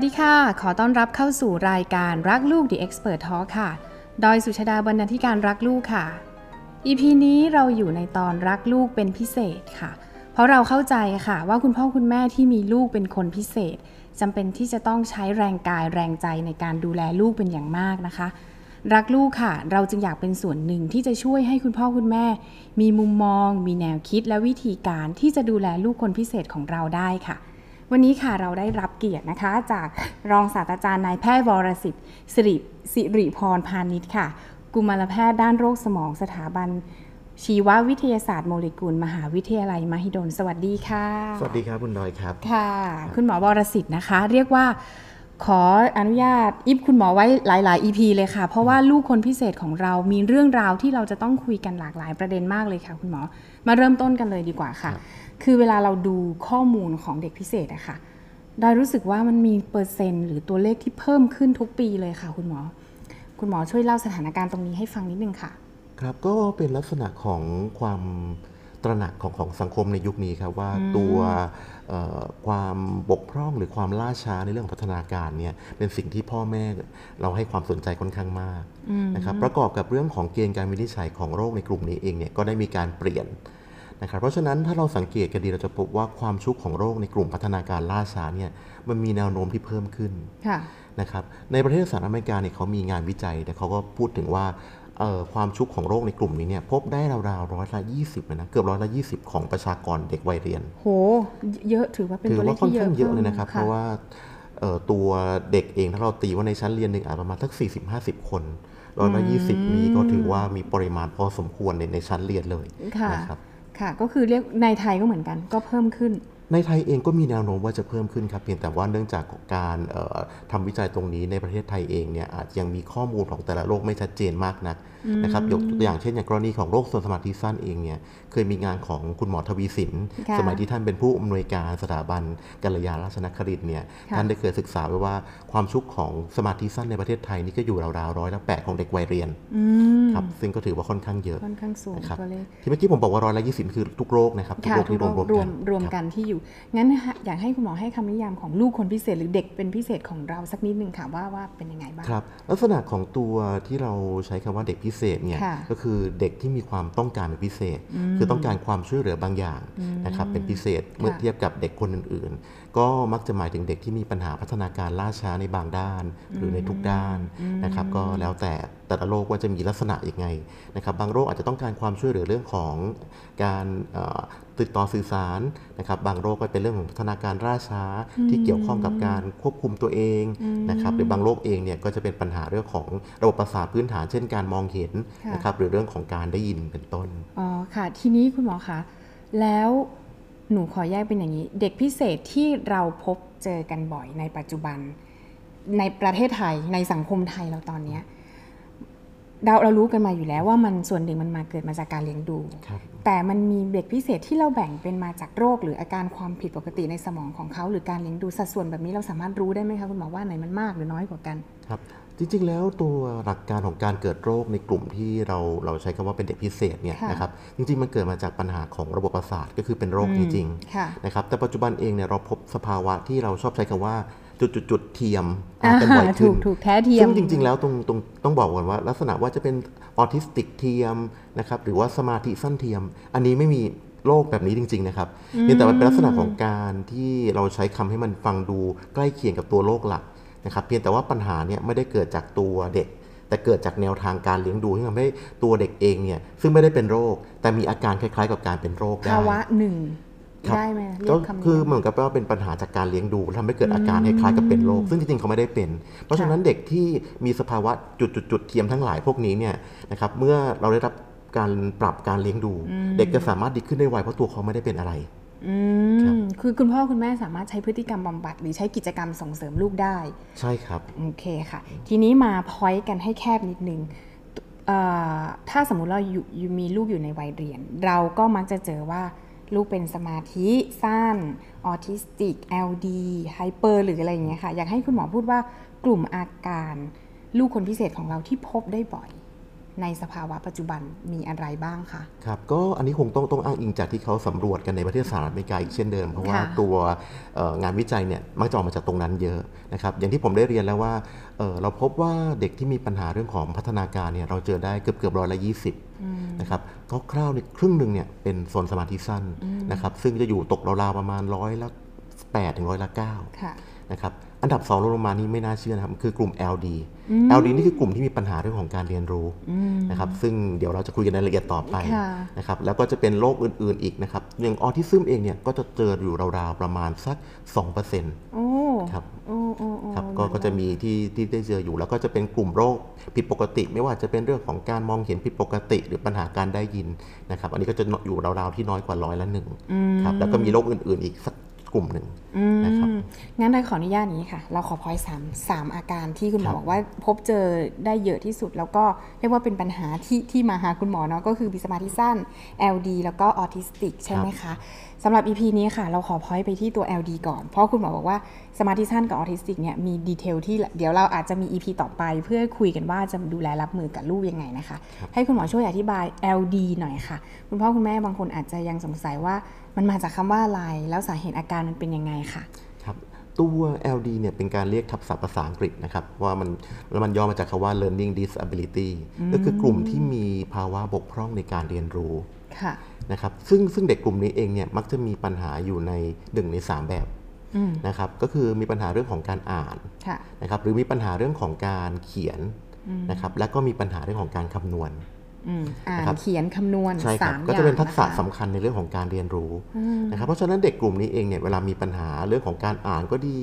วัสดีค่ะ ขอต้อนรับเข้าสู่รายการรักลูก The Expert Talk ค่ะ ดอยสุชาดาบรรณาธิการรักลูกค่ะ EP นี้เราอยู่ในตอนรักลูกเป็นพิเศษค่ะ เพราะเราเข้าใจค่ะว่าคุณพ่อคุณแม่ที่มีลูกเป็นคนพิเศษจำเป็นที่จะต้องใช้แรงกายแรงใจในการดูแลลูกเป็นอย่างมากนะคะ รักลูกค่ะ เราจึงอยากเป็นส่วนหนึ่งที่จะช่วยให้คุณพ่อคุณแม่ มีมุมมอง มีแนวคิดและวิธีการที่จะดูแลลูกคนพิเศษของเราได้ค่ะ วันนี้ค่ะเราได้รับเกียรตินะคะ จากรองศาสตราจารย์นายแพทย์วรสิทธิ์สิริสิริพรพาณิชย์ค่ะ กุมารแพทย์ด้านโรคสมองสถาบัน ชีววิทยาศาสตร์โมเลกุล มหาวิทยาลัยมหิดล สวัสดีค่ะ สวัสดีครับคุณดอยครับ ค่ะ คุณหมอวรสิทธิ์นะคะ เรียกว่าขออนุญาตอิฟคุณหมอไว้หลาย ๆ EP เลยค่ะ เพราะว่าลูกคนพิเศษของเรามีเรื่องราวที่เราจะต้องคุยกันหลากหลายประเด็นมากเลยค่ะ คุณหมอ มาเริ่มต้นกันเลยดีกว่าค่ะครับ คือเวลาเราดูข้อมูลของเด็กพิเศษอะค่ะได้รู้สึกว่ามันมีเปอร์เซ็นต์หรือตัวเลขที่เพิ่มขึ้นทุกปีเลยค่ะคุณหมอ คุณหมอช่วยเล่าสถานการณ์ตรงนี้ให้ฟังนิดนึงค่ะ ครับก็เป็นลักษณะของความตระหนักของของสังคมในยุคนี้ครับว่าตัวเอ่อความบกพร่องหรือความล่าช้าในเรื่องของพัฒนาการเนี่ยเป็นสิ่งที่พ่อแม่เราให้ความสนใจค่อนข้างมากนะครับประกอบกับเรื่องของเกณฑ์การวินิจฉัยของโรคในกลุ่มนี้เองเนี่ยก็ได้มีการเปลี่ยน นะครับเพราะฉะนั้นถ้าเราสังเกตกันดีเราจะพบว่าความชุกของโรคในกลุ่มพัฒนาการล่าช้าเนี่ยมันมีแนวโน้มที่เพิ่มขึ้นค่ะนะครับในประเทศสหรัฐอเมริกาเนี่ยเขามีงานวิจัยแต่เขาก็พูดถึงว่าเอ่อความชุกของโรคในกลุ่มนี้เนี่ยพบได้ราวๆร้อยละยี่สิบเลยนะเกือบร้อยละยี่สิบของประชากรเด็กวัยเรียนโหเยอะถือว่าเป็นถืตัวเลว่าขค่อนที่เยอะข้างเยอะเลยนะครับมเพราะว่าเอ่อตัวเด็กเองถ้าเราตีว่าในชั้นเรียนหนึ่งอาจประมาณสักสี่สิบห้าสิบคนร้อยละยี่สิบนี้ก็ถือว่ามีปริมาณพอสมควรในในชั้นเรียนเลยค่ะนะครับ ค่ะก็คือเรียกในไทยก็เหมือนกัน ก็เพิ่มขึ้น ในไทยเองก็มีแนวโน้มว่าจะเพิ่มขึ้นครับเพียงแต่ว่าเนื่องจากการเอ่อทำวิจัยตรงนี้ในประเทศไทยเองเนี่ยอาจยังมีข้อมูลของแต่ละโรคไม่ชัดเจนมากนักนะครับยกตัวอย่างเช่นอย่างกรณีของโรคส่วนสมาธิสั้นเองเนี่ยเคยมีงานของคุณหมอทวีสินค่ะสมัยที่ท่านเป็นผู้อำนวยการสถาบันกัลยาราชนครินทร์เนี่ยค่ะท่านได้เคยศึกษาไว้ว่าความชุกของสมาธิสั้นในประเทศไทยนี่ก็อยู่ราวๆร้อยละแปดของเด็กวัยเรียนอืมครับซึ่งก็ถือว่าค่อนข้างเยอะค่อนข้างสูงนะครับตัวเลขที่เมื่อกี้ผมบอกว่าร้อยละยี่สิบคือทุกโรคนะครับทุกค่ะโรคที่รวมรวมรวกัมนรวมครับกันที่อยู่งั้นอยากให้คุณหมอให้คำนิยามของลูกคนพิเศษหรือเด็กเป็นพิเศษของเราสักนิดนึงค่ะว่าว่าเป็นยังไงบ้างครับลักษณะของตัวที่เราใช้คำว่าเด็กพิเศษเนี่ยค่ะก็คือเด็กที่มีความต้องการเป็นพิเศษ คือต้องการความช่วยเหลือบางอย่างนะครับเป็นพิเศษเมื่อเทียบกับเด็กคนอื่นๆ ก็มักจะหมายถึงเด็กที่มีปัญหาพัฒนาการล่าช้าในบางด้าน หรือในทุกด้านนะครับก็แล้วแต่แต่ละโรคว่าจะมีลักษณะยังไงนะครับบางโรคอาจจะต้องการความช่วยเหลือเรื่องของการเอ่อติดต่อสื่อสารนะครับบางโรคก็เป็นเรื่องของพัฒนาการล่าช้าที่เกี่ยวข้องกับการควบคุมตัวเองนะครับหรือบางโรคเองเนี่ยก็จะเป็นปัญหาเรื่องของระบบประสาทพื้นฐานเช่นการมองเห็นค่ะนะครับหรือเรื่องของการได้ยินเป็นต้นอ๋อค่ะทีนี้คุณหมอคะแล้ว หนูขอแยกเป็นอย่างนี้ เด็กพิเศษที่เราพบเจอกันบ่อยในปัจจุบัน ในประเทศไทยในสังคมไทยเราตอนเนี้ยเราเรารู้กันมาอยู่แล้วว่ามันส่วนหนึ่งมันมาเกิดมาจากการเลี้ยงดูครับแต่มันมีเด็กพิเศษที่เราแบ่งเป็นมาจากโรค หรืออาการความผิดปกติในสมองของเขา หรือการเลี้ยงดูสัดส่วนแบบนี้เราสามารถรู้ได้ไหมคะคุณหมอว่าไหนมันมากหรือน้อยกว่ากัน ครับ จริง ๆ แล้วตัวหลักการของการเกิดโรคในกลุ่มที่เราเราใช้คำว่าเป็นเด็กพิเศษเนี่ยค่ะนะครับจริง ๆ มันเกิดมาจากปัญหาของระบบประสาทก็คือเป็นโรคจริงค่ะๆนะครับแต่ปัจจุบันเองเนี่ยเราพบสภาวะที่เราชอบใช้คำว่าจุดๆๆเทียมอ่ากันบ่อยถูขึ้นกถูกแท้เทียมซึ่งจริง ๆ แล้วตรงตรงต้องบอกก่อนว่า ลักษณะว่าจะเป็นออทิสติกเทียมนะครับหรือว่าสมาธิสั้นเทียม อันนี้ไม่มีโรคแบบนี้จริง ๆ นะครับเพียงแต่มันเป็นลักษณะของการที่เราใช้คำให้มันฟังดูใกล้เคียงกับตัวโรคหลัก นะครับเพียงแต่ว่าปัญหาเนี่ยไม่ได้เกิดจากตัวเด็ก แต่เกิดจากแนวทางการเลี้ยงดูที่ทำให้ตัวเด็กเองเนี่ยซึ่งไม่ได้เป็นโรค แต่มีอาการคล้ายๆ กับการเป็นโรคได้ภาวะหนึ่งครับได้ไหมเรีก็ยกคำนี้คือได้ไหมเหมือนกับว่าเป็นปัญหาจากการเลี้ยงดูทำให้เกิดอาการคล้ายๆกับเป็นโรค ซึ่งจริงๆเขาไม่ได้เป็น เพราะฉะนั้นเด็กที่มีสภาวะจุดๆๆเทียมทั้งหลายพวกนี้เนี่ยนะครับเมื่อเราได้รับการปรับการเลี้ยงดู เด็กจะสามารถดีขึ้นได้ไวเพราะตัวเขาไม่ได้เป็นอะไร อืมครับคือคุณพ่อคุณแม่สามารถใช้พฤติกรรมบำบัด หรือใช้กิจกรรมส่งเสริมลูกได้ ใช่ครับ โอเคค่ะ ทีนี้มา point กันให้แคบนิดนึงเอ่อถ้าสมมุติเราอยู่อยู่มีลูกอยู่ในวัยเรียน เราก็มักจะเจอว่าลูกเป็นสมาธิสั้นออทิสติก LD hyper หรืออะไรอย่างเงี้ยค่ะ อยากให้คุณหมอพูดว่ากลุ่มอาการ ลูกคนพิเศษของเราที่พบได้บ่อย ในสภาวะปัจจุบันมีอะไรบ้างคะครับก็อันนี้คงต้องต้องอ้างอิงจากที่เขาสำรวจกันในประเทศสหรัฐอเมริกาอีกเช่นเดิม เพราะว่าค่ะตัวเอ่องานวิจัยเนี่ยมักจะออกมาจากตรงนั้นเยอะนะครับอย่างที่ผมได้เรียนแล้วว่าเอ่อเราพบว่าเด็กที่มีปัญหาเรื่องของพัฒนาการเนี่ยเราเจอได้เกือบเกือบร้อยละยี่สิบนะครับคร่าวๆเนี่ยครึ่งหนึ่งเนี่ยเป็นโซนสมาธิสั้นนะครับซึ่งจะอยู่ตกราวๆประมาณร้อยละ8ถึงร้อยละ9ค่ะนะครับ อันดับ2รองลงมานี่ไม่น่าเชื่อนะครับ คือกลุ่ม LD LD นี่คือกลุ่มที่มีปัญหาเรื่องของการเรียนรู้นะครับซึ่งเดี๋ยวเราจะคุยกันในรายละเอียดต่อไปค่ะนะครับแล้วก็จะเป็นโรคอื่นๆอีกนะครับอย่างออทิซึมเองเนี่ยก็จะเจออยู่ราวๆประมาณสัก2%โอ้ครับโอ้โอ้โอ้ครับก็ก็จะมีที่ที่ได้เจออยู่ แล้วก็จะเป็นกลุ่มโรคผิดปกติ ไม่ว่าจะเป็นเรื่องของการมองเห็นผิดปกติ หรือปัญหาการได้ยินนะครับ อันนี้ก็จะอยู่ราวๆที่น้อยกว่าร้อยละหนึ่งครับแล้วก็มีโรคอื่นๆอีกสัก กลุ่มหนึ่งอืมนะครับงั้นเราขออนุญาตนี้ค่ะ เราขอพอยสามสามอาการที่คุณหมอครับบอกว่าพบเจอได้เยอะที่สุด แล้วก็เรียกว่าเป็นปัญหาที่ที่มาหาคุณหมอเนาะก็คือมีสมาธิสั้น LD แล้วก็ออทิสติกใช่ไหมคะสำหรับ EP นี้ค่ะ เราขอพอยไปที่ตัว LD ก่อน เพราะคุณหมอบอกว่าสมาธิสั้นกับออทิสติกเนี่ยมี detail ที่เดี๋ยวเราอาจจะมี EP ต่อไป เพื่อคุยกันว่าจะดูแลรับมือกับลูกยังไงนะคะ ให้คุณหมอช่วยอธิบาย LD หน่อยค่ะ คุณพ่อคุณแม่บางคนอาจจะยังสงสัยว่า มันมาจากคำว่าอะไร แล้วสาเหตุอาการมันเป็นยังไงค่ะ ครับ ตัว LD เนี่ยเป็นการเรียกทับศัพท์ภาษาอังกฤษนะครับ ว่ามันแล้วมันย่อมาจากคำว่า learning disability ก็คือกลุ่มที่มีภาวะบกพร่องในการเรียนรู้ค่ะนะครับซึ่งซึ่งเด็กกลุ่มนี้เองเนี่ยมักจะมีปัญหาอยู่ในหนึ่งในสามแบบอืมนะครับก็คือมีปัญหาเรื่องของการอ่านค่ะนะครับหรือมีปัญหาเรื่องของการเขียนนะครับและก็มีปัญหาเรื่องของการคำนวณ อืมอ่านนะครับเขียนคำนวณใช่คสารับมก็จะเป็นทักษะอย่างสำคัญในเรื่องของการเรียนรู้นะครับเพราะฉะนั้นเด็กกลุ่มนี้เองเนี่ยเวลามีปัญหาเรื่องของการอ่านก็ดี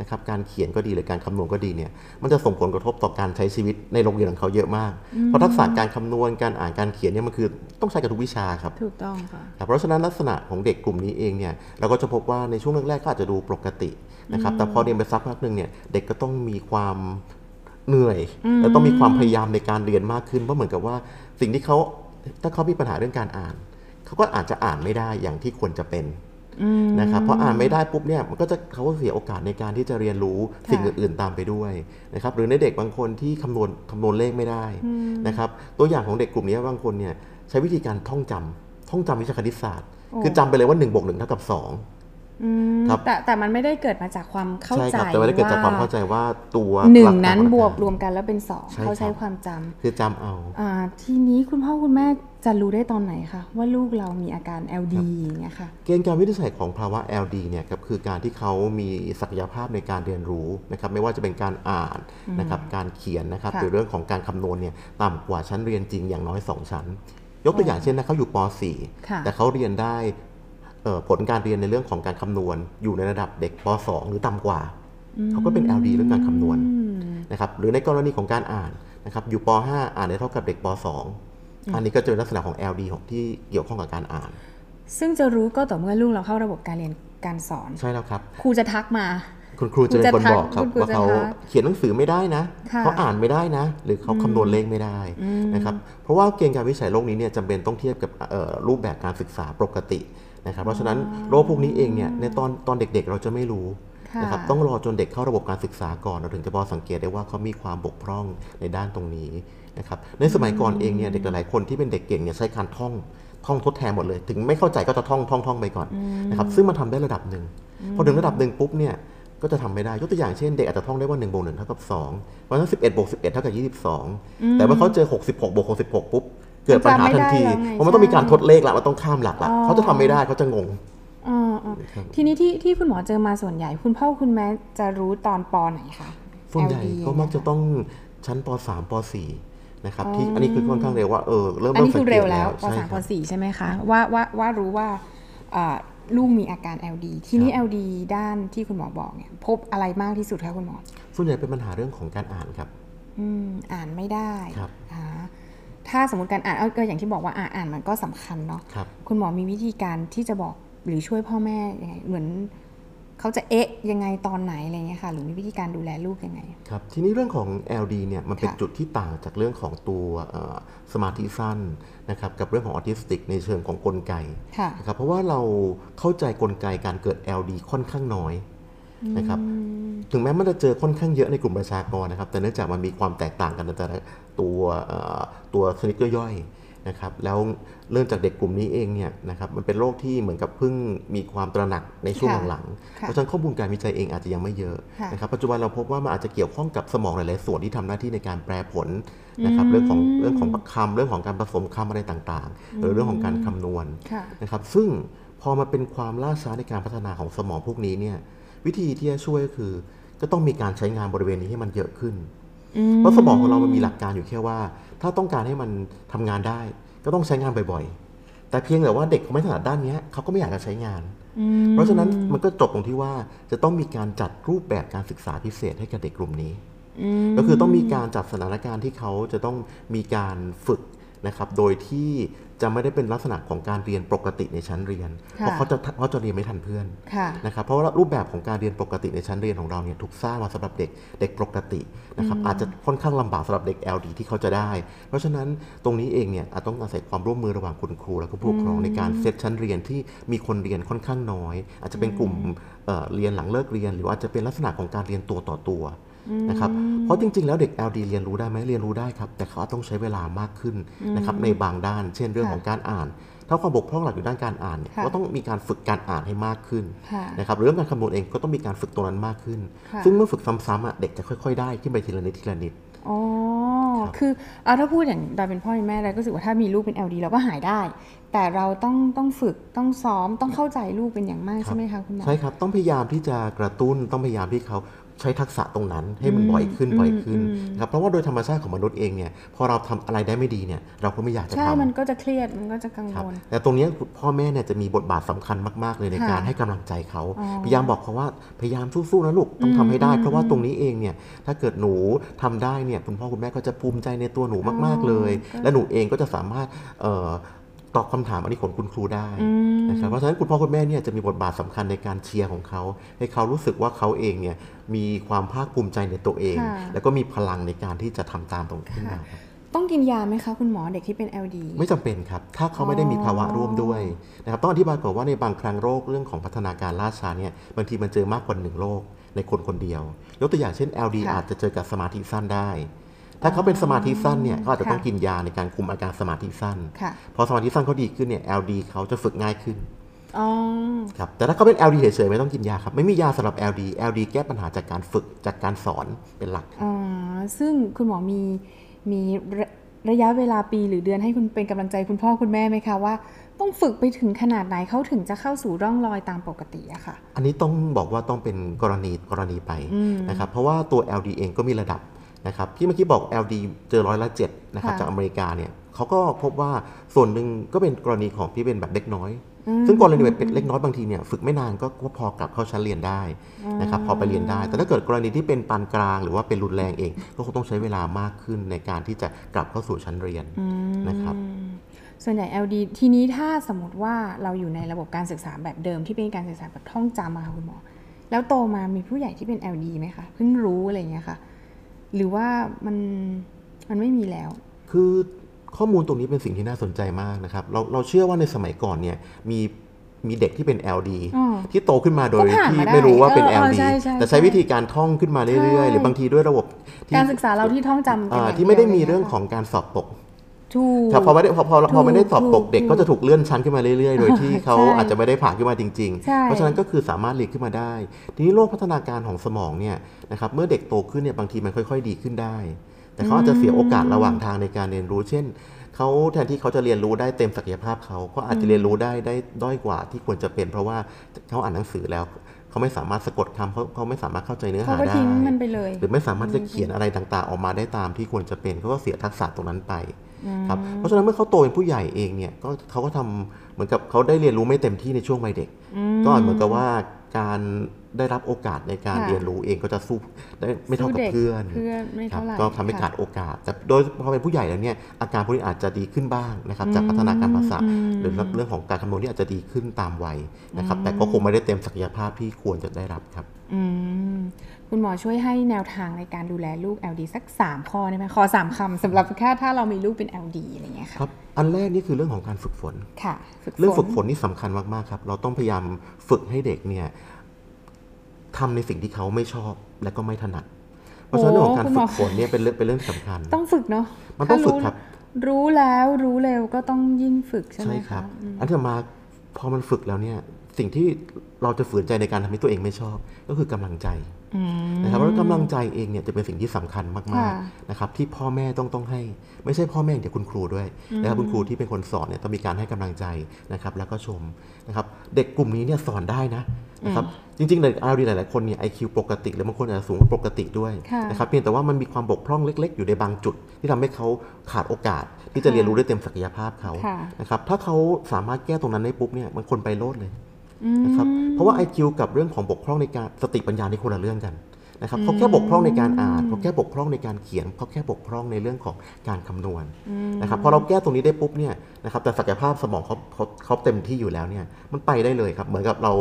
นะครับการเขียนก็ดีหรือการคำนวณก็ดีเนี่ยมันจะส่งผลกระทบต่อการใช้ชีวิตในโรงเรียนของเขาเยอะมากเพราะทักษะการคำนวณการอ่านการเขียนเนี่ยมันคือต้องใช้กับทุกวิชาครับถูกต้องค่ะครับเพราะฉะนั้นลักษณะของเด็กกลุ่มนี้เองเนี่ยเราก็จะพบว่าในช่วงแรกๆก็อาจจะดูปกตินะครับแต่พอเรียนไปสักพักหนึ่งเนี่ยเด็กก็ต้องมีความ เหนื่อย และต้องมีความพยายามในการเรียนมากขึ้น เพราะเหมือนกับว่าสิ่งที่เขาถ้าเขามีปัญหาเรื่องการอ่าน เขาก็อาจจะอ่านไม่ได้อย่างที่ควรจะเป็นนะครับพออ่านไม่ได้ปุ๊บเนี่ยมันก็จะเขาก็เสียโอกาสในการที่จะเรียนรู้สิ่งอื่นๆตามไปด้วยนะครับหรือในเด็กบางคนที่คำนวณคำนวณเลขไม่ได้นะครับตัวอย่างของเด็กกลุ่มนี้บางคนเนี่ยใช้วิธีการท่องจำท่องจำวิชาคณิตศาสตร์โอ้คือจำไปเลยว่า1นบวกหเท่ากับ2อืม ครับแต่แต่มันไม่ได้เกิดมาจากความเข้าใช่ใจครับแต่ว่าได้เกิดจากความเข้าใจว่าตัวหนึ่งลักการนั้นของบวกการรวมกันแล้วเป็นสองใช่เขาใช้ครับความจำคือจำเอาอ่าทีนี้คุณพ่อคุณแม่จะรู้ได้ตอนไหนคะว่าลูกเรามีอาการ LD อย่างเงี้ยค่ะเกณฑ์การวินิจฉัยของภาวะ LD เนี่ยครับคือการที่เขามีศักยภาพในการเรียนรู้นะครับไม่ว่าจะเป็นการอ่านนะครับการเขียนนะครับค่ะหรือเรื่องของการคำนวณเนี่ยต่ำกว่าชั้นเรียนจริงอย่างน้อย 2 ชั้นยกตัวอย่างเช่นนะเขาอยู่ปค่ะ .4 แต่เขาเรียนได้เอ่อ ผลการเรียนในเรื่องของการคำนวณ อยู่ในระดับเด็กป .2 หรือต่ำกว่า เขาก็เป็น LD เรื่องการคำนวณอืมนะครับหรือในกรณีของการอ่านนะครับอยู่ป .5 อ่านได้เท่ากับเด็กป .2 อันนี้ก็จะเป็นลักษณะของ LD ของที่เกี่ยวข้องกับการอ่าน ซึ่งจะรู้ก็ต่อเมื่อลูกเราเข้าระบบการเรียนการสอนใช่แล้วครับครูจะทักมาคุณครูจะเป็นคนบอกครับคุณครูว่าจะเขาทักเขียนหนังสือไม่ได้นะค่ะเขาอ่านไม่ได้นะ หรือเขาคำนวณเลขไม่ได้นะครับเพราะว่าเกณฑ์การวิจัยโรคนี้เนี่ยจำเป็นต้องเทียบกับเอ่อรูปแบบการศึกษาปกติ นะครับเพราะฉะนั้นโรคพวกนี้เองเนี่ยในตอนตอนเด็กๆ เราจะไม่รู้ค่ะนะครับต้องรอจนเด็กเข้าระบบการศึกษาก่อนเราถึงจะพอสังเกตได้ว่าเขามีความบกพร่องในด้านตรงนี้นะครับในสมัยก่อนเองเนี่ยเด็กหลายๆคนที่เป็นเด็กเก่งเนี่ยใช้การท่องท่องทดแทนหมดเลย ถึงไม่เข้าใจก็จะท่องท่องท่องไปก่อนนะครับซึ่งมันทำได้ระดับหนึ่งพอถึงระดับหนึ่งปุ๊บเนี่ยก็จะทำไม่ได้ยกตัวอย่างเช่นเด็กอาจจะท่องได้ว่า1บวก1เท่ากับ2เพราะฉะนั้น11บวก11เท่ากับ22 แต่ว่าเขาเจอ 66บวก66ปุ๊บ เกิดปัญหาทันทีจำไม่ได้แล้วไงเพราะมันต้องมีการใช่ทดเลขละมันต้องข้ามหลักละอ๋อเขาจะทำไม่ได้เขาจะงงอ่าอ่าทีนี้ที่ที่คุณหมอเจอมาส่วนใหญ่ คุณพ่อคุณแม่จะรู้ตอนปไหนคะส่วนใหญ่ LD ก็มักจะต้องชั้นป .3 ป .4 นะครับที่อันนี้คือค่อนข้างเร็วว่าเออเริ่มอันนี้สัคืงอเกเร็ตวแล้วปใช่สามคปรับสี่ใช่ไหมคะว่าว่าว่ารู้ว่าอ่าลูกมีอาการ LD ทีนี้ครับ LD ด้านที่คุณหมอบอกเนี่ยพบอะไรมากที่สุดคะคุณหมอ ส่วนใหญ่เป็นปัญหาเรื่องของการอ่านครับ อืมอ่านไม่ได้ครับอ่า ถ้าสมมติการอ่านเอาก็อย่างที่บอกว่าอ่าอ่านมันก็สำคัญเนาะครับคุณหมอมีวิธีการที่จะบอกหรือช่วยพ่อแม่ยังไงเหมือนเขาจะเอ๊ะยังไงตอนไหนอะไรเงี้ยค่ะหรือมีวิธีการดูแลลูกยังไงครับทีนี้เรื่องของ LD เนี่ยมันเป็นค่ะจุดที่ต่างจากเรื่องของตัวเอ่อสมาธิสั้นนะครับกับเรื่องของออทิสติกในเชิงของกลไกค่ะนะครับเพราะว่าเราเข้าใจกลไกการเกิด LD ค่อนข้างน้อยนะครับถึงแม้มันจะเจอค่อนข้างเยอะในกลุ่มประชากรนะครับ แต่เนื่องจากมันมีความแตกต่างกันในแต่ละ ตัวเอ่อตัวสนิกเกอร์ย่อยนะครับแล้วเริ่มจากเด็กกลุ่มนี้เองเนี่ยนะครับมันเป็นโรคที่เหมือนกับเพิ่งมีความตระหนักในช่วงค่ะหลังๆค่ะเพราะฉะนั้นข้อมูลการวิจัยเองอาจจะยังไม่เยอะค่ะนะครับปัจจุบันเราพบว่ามันอาจจะเกี่ยวข้องกับสมองหลายๆส่วนที่ทำหน้าที่ในการแปลผลนะครับเรื่องของเรื่องของคำเรื่องของการผสมคำอะไรต่างๆ หรือเรื่องของการคำนวณค่ะนะครับซึ่งพอมาเป็นความล่าช้าในการพัฒนาของสมองพวกนี้เนี่ยวิธีที่จะช่วยก็คือ ก็ต้องมีการใช้งานบริเวณนี้ให้มันเยอะขึ้น เพราะสมองของเรามันมีหลักการอยู่แค่ว่า ถ้าต้องการให้มันทำงานได้ ก็ต้องใช้งานบ่อยๆ แต่เพียงแต่ว่าเด็กเขาไม่ถนัดด้านเนี้ยเขาก็ไม่อยากจะใช้งาน เพราะฉะนั้นมันก็จบตรงที่ว่าจะต้องมีการจัดรูปแบบการศึกษาพิเศษให้กับเด็กกลุ่มนี้ ก็คือต้องมีการจัดสถานการณ์ที่เขาจะต้องมีการฝึกนะครับ โดยที่ จะไม่ได้เป็นลักษณะของการเรียนปกติในชั้นเรียน เพค่ะราะเขาจะเขาจะเรียนไม่ทันเพื่อนค่ะนะครับเพราะว่ารูปแบบของการเรียนปกติในชั้นเรียนของเราเนี่ยถูกสร้างมาสำหรับเด็กเด็กปกตินะครับอาจจะค่อนข้างลำบากสำหรับเด็ก LD ที่เขาจะได้ เพราะฉะนั้นตรงนี้เองเนี่ยอาจต้องอาศัยความร่วมมือระหว่างคุณครู และก็ผู้ปกครองในการเซตชั้นเรียนที่มีคนเรียนค่อนข้างน้อย อาจจะเป็นกลุ่มเอ่อเรียนหลังเลิกเรียน หรือว่าอาจจะเป็นลักษณะของการเรียนตัวต่อตัว นะครับเพราะจริง ๆ แล้วเด็ก LD เรียนรู้ได้ไหมเรียนรู้ได้ครับ แต่เขาต้องใช้เวลามากขึ้นนะครับในบางด้าน เช่นเรื่องค่ะของการอ่าน ถ้าความบกพร่องหลักอยู่ด้านการอ่านเนี่ยค่ะก็ต้องมีการฝึกการอ่านให้มากขึ้นค่ะนะครับหรือเรื่องการคำนวณเองก็ต้องมีการฝึกตรงนั้นมากขึ้นค่ะซึ่งเมื่อฝึกซ้ำๆอะเด็กจะค่อย ๆ ได้ขึ้นไปทีละนิดทีละนิดอ๋อครับคือเอาถ้าพูดอย่างดอยเป็นพ่อเป็นแม่เราก็รู้สึกว่าถ้ามีลูกเป็น LD เราก็หายได้ แต่เราต้องต้องฝึกต้องซ้อมต้องเข้าใจลูกเป็นอย่างมากใช่ไหมคะคุณหมอใช่ครับ ต้องพยายามที่จะกระตุ้นต้องพยายามที่เขา ใช้ทักษะตรงนั้นให้มันบ่อยขึ้นบ่อยขึ้นนะครับเพราะว่าโดยธรรมชาติของมนุษย์เองเนี่ยพอเราทำอะไรได้ไม่ดีเนี่ยเราก็ไม่อยากจะใช่ทำมันก็จะเครียดมันก็จะกังครับวลแต่ตรงเนี้ยพ่อแม่เนี่ยจะมีบทบาทสำคัญมาก ๆ เลยในค่ะการให้กำลังใจเขาอ๋อพยายามบอกเขาว่าพยายามสู้ๆนะลูกต้องทำให้ได้ เพราะว่าตรงนี้เองเนี่ยถ้าเกิดหนูทำได้เนี่ยคุณพ่อคุณแม่ก็จะภูมิใจในตัวหนูมาก ๆเลย และหนูเองก็จะสามารถเอ่อ ตอบคำถามอันนี้ของคุณครูได้นะครับเพราะฉะนั้นคุณพ่อคุณแม่เนี่ยจะมีบทบาทสำคัญในการเชียร์ของเขา ให้เขารู้สึกว่าเขาเองเนี่ยมีความภาคภูมิใจในตัวเองค่ะแล้วก็มีพลังในการที่จะทำตามตรงขึ้นมาครับต้องกินยาไหมคะคุณหมอเด็กที่เป็น LD ไม่จำเป็นครับ ถ้าเขาไม่ได้มีภาวะร่วมด้วยนะครับต้องอธิบายก่อนว่าในบางครั้งโรคเรื่องของพัฒนาการล่าช้าเนี่ยบางทีมันเจอมากกว่าหนึ่งโรคในคนคนเดียว ยกตัวอย่างเช่น LD ค่ะอาจจะเจอกับสมาธิสั้นได้ ถ้าเขาเป็นสมาธิสั้นเนี่ยเขาอาจจะค่ะต้องกินยาในการคุมอาการสมาธิสั้นค่ะพอสมาธิสั้นเขาดีขึ้นเนี่ย LD เขาจะฝึกง่ายขึ้นอ๋อครับแต่ถ้าเขาเป็น LD เฉยๆไม่ต้องกินยาครับ ไม่มียาสำหรับ LD LD แก้ปัญหาจากการฝึกจากการสอนเป็นหลักอ๋อซึ่งคุณหมอมีมีระระยะเวลาปีหรือเดือนให้คุณเป็นกำลังใจคุณพ่อคุณแม่ไหมคะว่า ต้องฝึกไปถึงขนาดไหนเขาถึงจะเข้าสู่ร่องรอยตามปกติอะค่ะ อันนี้ต้องบอกว่าต้องเป็นกรณีกรณีไปนะครับเพราะว่าตัว LD เองก็มีระดับ นะครับที่เมื่อกี้บอก LD เจอร้อยละเจ็ดนะครับค่ะจากอเมริกาเนี่ยเขาก็พบว่าส่วนหนึ่งก็เป็นกรณีของที่เป็นแบบเล็กน้อย ซึ่งกรณีแบบเป็นเล็กน้อยบางทีเนี่ยฝึกไม่นานก็ก็พอกลับเข้าชั้นเรียนได้นะครับพอไปเรียนได้ แต่ถ้าเกิดกรณีที่เป็นปานกลาง หรือว่าเป็นรุนแรงเอง ก็คงต้องใช้เวลามากขึ้นในการที่จะกลับเข้าสู่ชั้นเรียนนะครับส่วนใหญ่ LD ทีนี้ถ้าสมมติว่าเราอยู่ในระบบการศึกษาแบบเดิมที่เป็นการศึกษาแบบท่องจำอะค่ะคุณหมอแล้วโตมามีผู้ใหญ่ที่เป็น LD ไหมคะเพิ่งรู้อะไรอย่างเงี้ยค่ะ หรือว่ามันมันไม่มีแล้ว คือข้อมูลตรงนี้เป็นสิ่งที่น่าสนใจมากนะครับ เราเราเชื่อว่าในสมัยก่อนเนี่ยมีมีเด็กที่เป็น LD อ๋อที่โตขึ้นมาโดยก็ผ่านที่มาได้ไม่รู้ว่าเป็นเออเออ LD ใช่ใช่แต่ใช้วิธีการท่องขึ้นมาเรื่อยใช่ๆหรือบางทีด้วยระบบที่การศึกษาเราที่ท่องจำเป็นอ่าอย่างที่ไม่ได้เยวมีลยเรื่องนะคะของการสอบตก ถูกครับพอไม่ได้พอพอพอไม่ได้สอบตกถูกเด็กก็จะถูกเลื่อนชั้นขึ้นมาเรื่อยๆ โดยที่เขาใช่อาจจะไม่ได้ผ่านขึ้นมาจริงใช่ๆเพราะฉะนั้นก็คือสามารถเรียนขึ้นมาได้ ทีนี้โรคพัฒนาการของสมองเนี่ยนะครับเมื่อเด็กโตขึ้นเนี่ยบางทีมันค่อย ๆ ดีขึ้นได้ แต่เขาอาจจะเสียโอกาสระหว่างทางในการเรียนรู้ เช่นเขาแทนที่เขาจะเรียนรู้ได้เต็มศักยภาพเขาก็อาจจะเรียนรู้ได้ได้ด้อยกว่าที่ควรจะเป็น เพราะว่าเขาอ่านหนังสือแล้ว เขาไม่สามารถสะกดคำเขาเขาไม่สามารถเข้าใจเนื้อเขาหาก็ได้ทิ้งมันไปเลย หรือไม่สามารถจะเขียนอะไรต่างๆ ออกมาได้ตามที่ควรจะเป็นเขาก็เสียทักษะตรงนั้นไปครับเพราะฉะนั้นเมื่อเขาโตเป็นผู้ใหญ่เองเนี่ยก็เขาก็ทำเหมือนกับเขาได้เรียนรู้ไม่เต็มที่ในช่วงวัยเด็ก ก็เหมือนกับว่า การได้รับโอกาสในการค่ะเรียนรู้เองก็จะสู้ได้ไม่เท่ากับสู้ด็เพื่อนเพื่อนไม่ครัเท่าบไหร่ก็ทำให้ค่ะขาดโอกาส แต่โดยพอเป็นผู้ใหญ่แล้วเนี่ยอาการพวกนี้อาจจะดีขึ้นบ้างนะครับจากพัฒนาการภาษาทหรือเรื่องของการคำนวณที่อาจจะดีขึ้นตามวัยนะครับ แต่ก็คงไม่ได้เต็มศักยภาพที่ควรจะได้รับครับอืม คุณหมอช่วยให้แนวทางในการดูแลลูก LD สัก 3 ข้อได้ไหมขอ 3คำสำหรับแค่ถ้าเรามีลูกเป็น LD อะไรอย่างเงี้ยค่ะครับอันแรกนี่คือเรื่องของการฝึกฝนค่ะเรื่องฝึกฝนนี่สำคัญมากๆครับ เราต้องพยายามฝึกให้เด็กเนี่ยทำในสิ่งที่เขาไม่ชอบและก็ไม่ถนัด เพราะฉะนั้นเรื่องของการโอ้คุณหมฝึอกฝนเนี่ยเป็นเรื่องเป็นเรื่องสำคัญ ต้องฝึกเนาะมันต้องถ้าฝึกครับ รู้แล้วรู้เร็วก็ต้องยิ่งฝึกใช่ไหมใช่ครัคะบอืมอันที่มาพอมันฝึกแล้วเนี่ยสิ่งที่เราจะฝืนใจในการทำให้ตัวเองไม่ชอบ ก็คือกำลังใจอืม นะครับเพราะกำลังใจเองเนี่ยจะเป็นสิ่งที่สำคัญมากค่ะๆนะครับที่พ่อแม่ต้องต้องให้ ไม่ใช่พ่อแม่อย่างเดียวคุณครูด้วยนะครับคุณครูที่เป็นคนสอนเนี่ยต้องมีการให้กำลังใจนะครับแล้วก็ชมนะครับเด็กกลุ่มนี้เนี่ยสอนได้นะนะครับจริงๆเด็กอารีหลายๆคนเนี่ยไอคิวปกติหรือบางคนอาจจะสูงกว่าปกติด้วยค่ะนะครับเพียงแต่ว่ามันมีความบกพร่องเล็ก ๆ อยู่ในบางจุด ที่ทำให้เขาขาดโอกาส ที่จะเรียนรู้ได้เต็มศักยภาพเขาค่ะนะครับถ้าเขาสามารถแก้ตรงนั้นได้ปุ๊บเนี่ยมันคนไปโลดเลยอืม นะครับเพราะว่า IQ กับเรื่องของบกพร่องในการสติปัญญานี่คนละเรื่องกันนะครับเขาแค่บกพร่องในการอ่านเขาแค่บกพร่องในการเขียนเขาแค่บกพร่องในเรื่องของการคำนวณนะครับพอเราแก้ตรงนี้ได้ปุ๊บเนี่ยนะครับแต่ศักยภาพสมองเขาเขาเขาเต็มที่อยู่แล้วเนี่ยมันไปได้เลยครับเหมือนกับเรา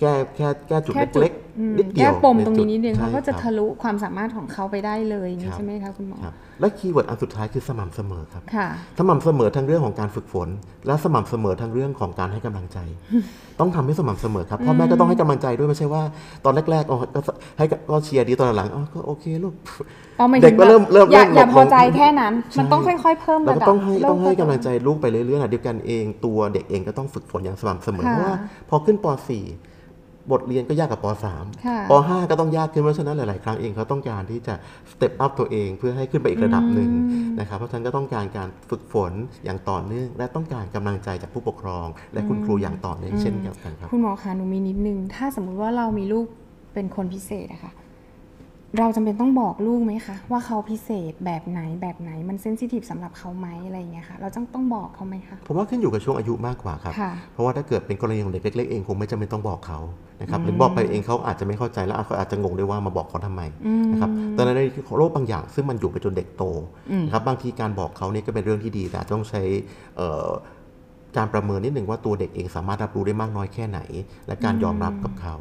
แก้แค่แก้จุดแค่จุดเล็กอืมๆ นิดเดียวแก้ปมตรงนี้นิดเดียวใช่เขาก็จะครับทะลุความสามารถของเขาไปได้เลยอย่างนี้ครับใช่ไหมคะคุณหมอครับและ keyword อันสุดท้ายคือสม่ำเสมอครับค่ะสม่ำเสมอทั้งเรื่องของการฝึกฝน และสม่ำเสมอทั้งเรื่องของการให้กำลังใจ ต้องทำให้สม่ำเสมอครับพ่อแม่ก็ต้องให้กำลังใจด้วยไม่ใช่ว่า ตอนแรกๆอ๋อก็ให้ก็เชียร์ดีตอนหลังๆอ๋อก็โอเคลูกอ๋อหมายเด็ถึกงก็เริ่มเริ่มอย่าเริ่มอย่าลดพอใจลงแค่นั้นใช่มันต้องค่อยๆเพิ่มเราระก็ดับต้องให้ต้องให้เริ่มกำลังใจลูกไปเรื่อยๆนะเดียวกันเองตัวเด็กเองก็ต้องฝึกฝนอย่างสม่ำเสมอค่ะเพราะว่าพอขึ้นป .4 บทเรียนก็ยากกับปค่ะ .3 ป .5 ก็ต้องยากขึ้นเพราะฉะนั้นหลาย ๆ ครั้งเองเขาต้องการที่จะสเต็ปอัพตัวเองเพื่อให้ขึ้นไปอีกระดับหนึ่งนะครับเพราะฉะนั้นก็ต้องการการฝึกฝนอย่างต่อเนื่อง และต้องการกำลังใจจากผู้ปกครอง และคุณครูอย่างต่อเนื่องเช่นเดียวกันครับคุณหมอคะหนูมีนิดนึงถ้าสมมุติว่าเรามีลูกเป็นคนพิเศษอะค่ะ เราจำเป็นต้องบอกลูกไหมคะว่าเขาพิเศษแบบไหนแบบไหนมันเซนซิทีฟสำหรับเขาไหมอะไรอย่างเงี้ยค่ะเราต้องต้องบอกเขาไหมคะผมว่าขึ้นอยู่กับช่วงอายุมากกว่าครับค่ะเพราะว่าถ้าเกิดเป็นกรณีของเด็กเล็กๆเองคงไม่จำเป็นต้องบอกเขานะครับหรือบอกไปเองเขาอาจจะไม่เข้าใจแล้วเขาอาจจะงงด้วยว่ามาบอกเขาทำไมนะครับแต่ในโรคบางอย่างซึ่งมันอยู่ไปจนเด็กโตนะครับบางทีการบอกเขาเนี่ยก็เป็นเรื่องที่ดีแต่ต้องใช้เอ่อ การประเมินนิดหนึ่งว่าตัวเด็กเองสามารถรับรู้ได้มากน้อยแค่ไหน และการยอมรับกับเขา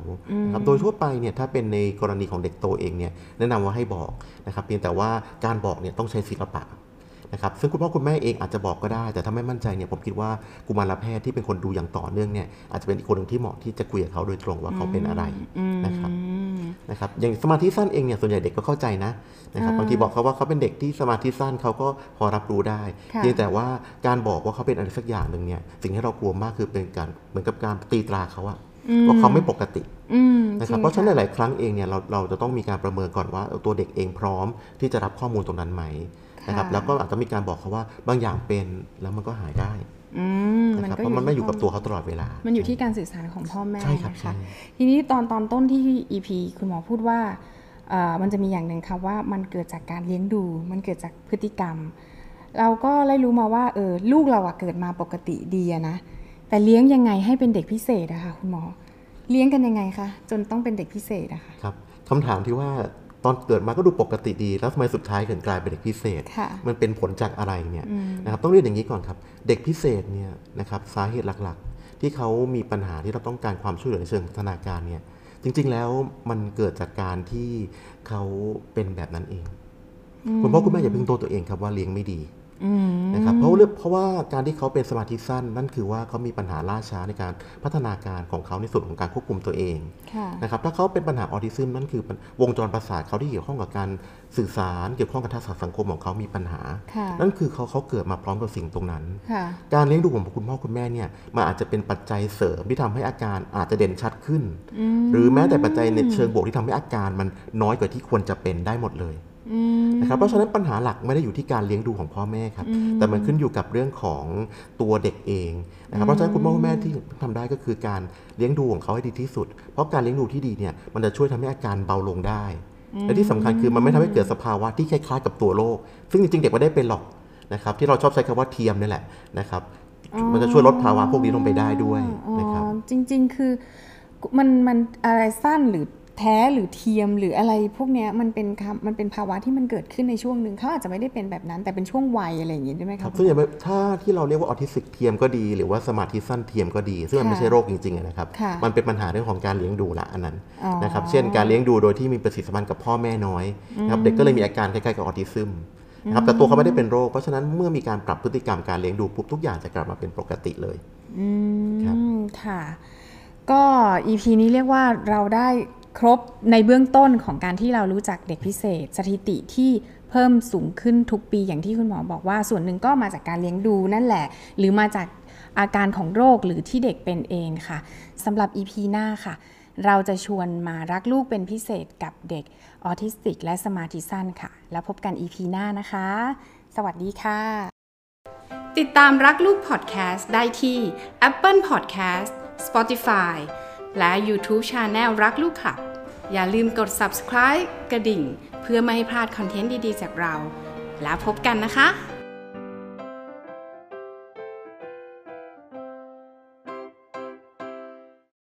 นะครับโดยทั่วไปเนี่ยถ้าเป็นในกรณีของเด็กโตเองเนี่ยแนะนำว่าให้บอกนะครับเพียงแต่ว่าการบอกเนี่ยต้องใช้ศิลปะนะครับซึ่งคุณพ่อคุณแม่เองอาจจะบอกก็ได้ แต่ถ้าไม่มั่นใจเนี่ยผมคิดว่ากุมารแพทย์ที่เป็นคนดูอย่างต่อเนื่องเนี่ยอาจจะเป็นอีกคนหนึ่งที่เหมาะที่จะคุยกับเขาโดยตรงว่าเขาเป็นอะไร นะครับนะครับอย่างสมาธิสั้นเองเนี่ยส่วนใหญ่เด็กก็เข้าใจนะนะครับบางทีบอกเขาว่าเขาเป็นเด็กที่สมาธิสั้นเขาก็พอรับรู้ได้ค่ะเพียงแต่ว่าการบอกว่าเขาเป็นอะไรสักอย่างหนึ่งเนี่ยสิ่งที่เรากลัวมากคือเป็นการเหมือนกับการตีตราเขาอะว่าเขาไม่ปกติอืมนะครับจงเพราะฉะนั้นค่หลาย ๆ ครั้งเองเนี่ยเราเราจะต้องมีการประเมินก่อนว่าเออตัวเด็กเองพร้อมที่จะรับข้อมูลตรงนั้นไหมนะครับค่ะแล้วก็อาจจะมีการบอกเขาว่าบางอย่างเป็นแล้วมันก็หายได้อืม นะครับก็เพราะมันไม่อยู่กับที่ตัวเขาตลอดเวลา มันอยู่ที่การสื่อสารของพ่อแม่ใช่ครับนะใช่คะทีนี้ตอนตอนต้นที่ EP คุณหมอพูดว่าเอ่อมันจะมีอย่างหนึ่งค่ะว่ามันเกิดจากการเลี้ยงดู มันเกิดจากพฤติกรรม เราก็ได้รู้มาว่าเออลูกเราอะเกิดมาปกติดีอะนะแต่เลี้ยงยังไงให้เป็นเด็กพิเศษอะค่ะคุณหมอเลี้ยงกันยังไงคะจนต้องเป็นเด็กพิเศษอะค่ะครับคำถามที่ว่า ตอนเกิดมาก็ดูปกติดี แล้วทำไมสุดท้ายถึงกลายเป็นเด็กพิเศษค่ะมันเป็นผลจากอะไรเนี่ยนะครับต้องเรียนอย่างนี้ก่อนครับ เด็กพิเศษเนี่ยนะครับสาเหตุหลักๆ ที่เขามีปัญหาที่เราต้องการความช่วยเหลือในเชิงพัฒนาการเนี่ยจริง ๆ แล้วมันเกิดจากการที่เขาเป็นแบบนั้นเองคุณพ่อคุณแม่อย่าเพิ่งโทษตัวเองครับว่าเลี้ยงไม่ดีอืม นะครับเพราะเรื่องเพราะว่าการที่เขาเป็นสมาธิสั้น นั่นคือว่าเขามีปัญหาล่าช้าในการพัฒนาการของเขาในส่วนของการควบคุมตัวเองค่ะนะครับถ้าเขาเป็นปัญหาออทิซึมนั่นคือวงจรประสาทเขาที่เกี่ยวข้องกับการสื่อสารเกี่ยวข้องกับทักษะสังคมของเขามีปัญหาค่ะนั่นคือเขาเขาเกิดมาพร้อมกับสิ่งตรงนั้นค่ะการเลี้ยงดูของคุณพ่อคุณแม่เนี่ยมันอาจจะเป็นปัจจัยเสริมที่ทำให้อาการอาจจะเด่นชัดขึ้น หรือแม้แต่ปัจจัยในเชิงบวกที่ทำให้อาการมันน้อยกว่าที่ควรจะเป็นได้หมดเลยอืม นะครับเพราะฉะนั้นปัญหาหลักไม่ได้อยู่ที่การเลี้ยงดูของพ่อแม่ครับแต่มันขึ้นอยู่กับเรื่องของตัวเด็กเองนะครับเพราะฉะนั้นคุณพ่อคุณแม่ที่ทำได้ก็คือการเลี้ยงดูของเขาให้ดีที่สุด เพราะการเลี้ยงดูที่ดีเนี่ยมันจะช่วยทำให้อาการเบาลงได้และที่สำคัญคือมันไม่ทำให้เกิดสภาวะที่คล้ายๆกับตัวโรคซึ่งจริงๆเด็กไม่ได้เป็นหรอกนะครับที่เราชอบใช้คำว่าเทียมนี่แหละนะครับมันจะช่วยลดภาวะพวกนี้ลงไปได้ด้วยนะครับอ๋อจริง ๆ คือมันมันอะไรสั้นหรือ แท้หรือเทียมหรืออะไรพวกเนี้ยมันเป็นคำมันเป็นภาวะที่มันเกิดขึ้นในช่วงหนึ่งเขาอาจจะไม่ได้เป็นแบบนั้น แต่เป็นช่วงวัยอะไรอย่างงี้ได้ไหมคะครับซึ่งอย่างถ้าที่เราเรียกว่าออทิสติกเทียมก็ดี หรือว่าสมาธิสั้นเทียมก็ดี ซึ่งมันไม่ใช่โรคจริงๆอะนะครับค่ะมันเป็นปัญหาเรื่องของการเลี้ยงดูละอันนั้นอ๋อนะครับเช่นการเลี้ยงดูโดยที่มีประสิทธิสัมพันธ์กับพ่อแม่น้อยนะครับเด็กก็เลยมีอาการคล้ายๆกับออทิซึมนะครับแต่ตัวเขาไม่ได้เป็นโรคเพราะฉะนั้นเมื่อมีการปรับพฤติกรรมการเลี้ยงดูปุ๊บทุกอย่างจะกลับมาเป็นปกติเลยอืครับมค่ะก็ EP นี้เรียกว่าเราได้ ครบในเบื้องต้นของการที่เรารู้จักเด็กพิเศษ สถิติที่เพิ่มสูงขึ้นทุกปีอย่างที่คุณหมอบอกว่า ส่วนหนึ่งก็มาจากการเลี้ยงดูนั่นแหละ หรือมาจากอาการของโรคหรือที่เด็กเป็นเองค่ะสำหรับ EP หน้าค่ะ เราจะชวนมารักลูกเป็นพิเศษกับเด็กออทิสติก และสมาธิสั้นค่ะ แล้วพบกัน EP หน้านะคะ สวัสดีค่ะ ติดตามรักลูกพอดแคสต์ได้ที่ Apple Podcast Spotify และ YouTube Channel รักลูกค่ะ อย่าลืมกด subscribe กระดิ่ง เพื่อไม่ให้พลาดคอนเทนต์ดีๆ จากเรา แล้วพบกันนะคะ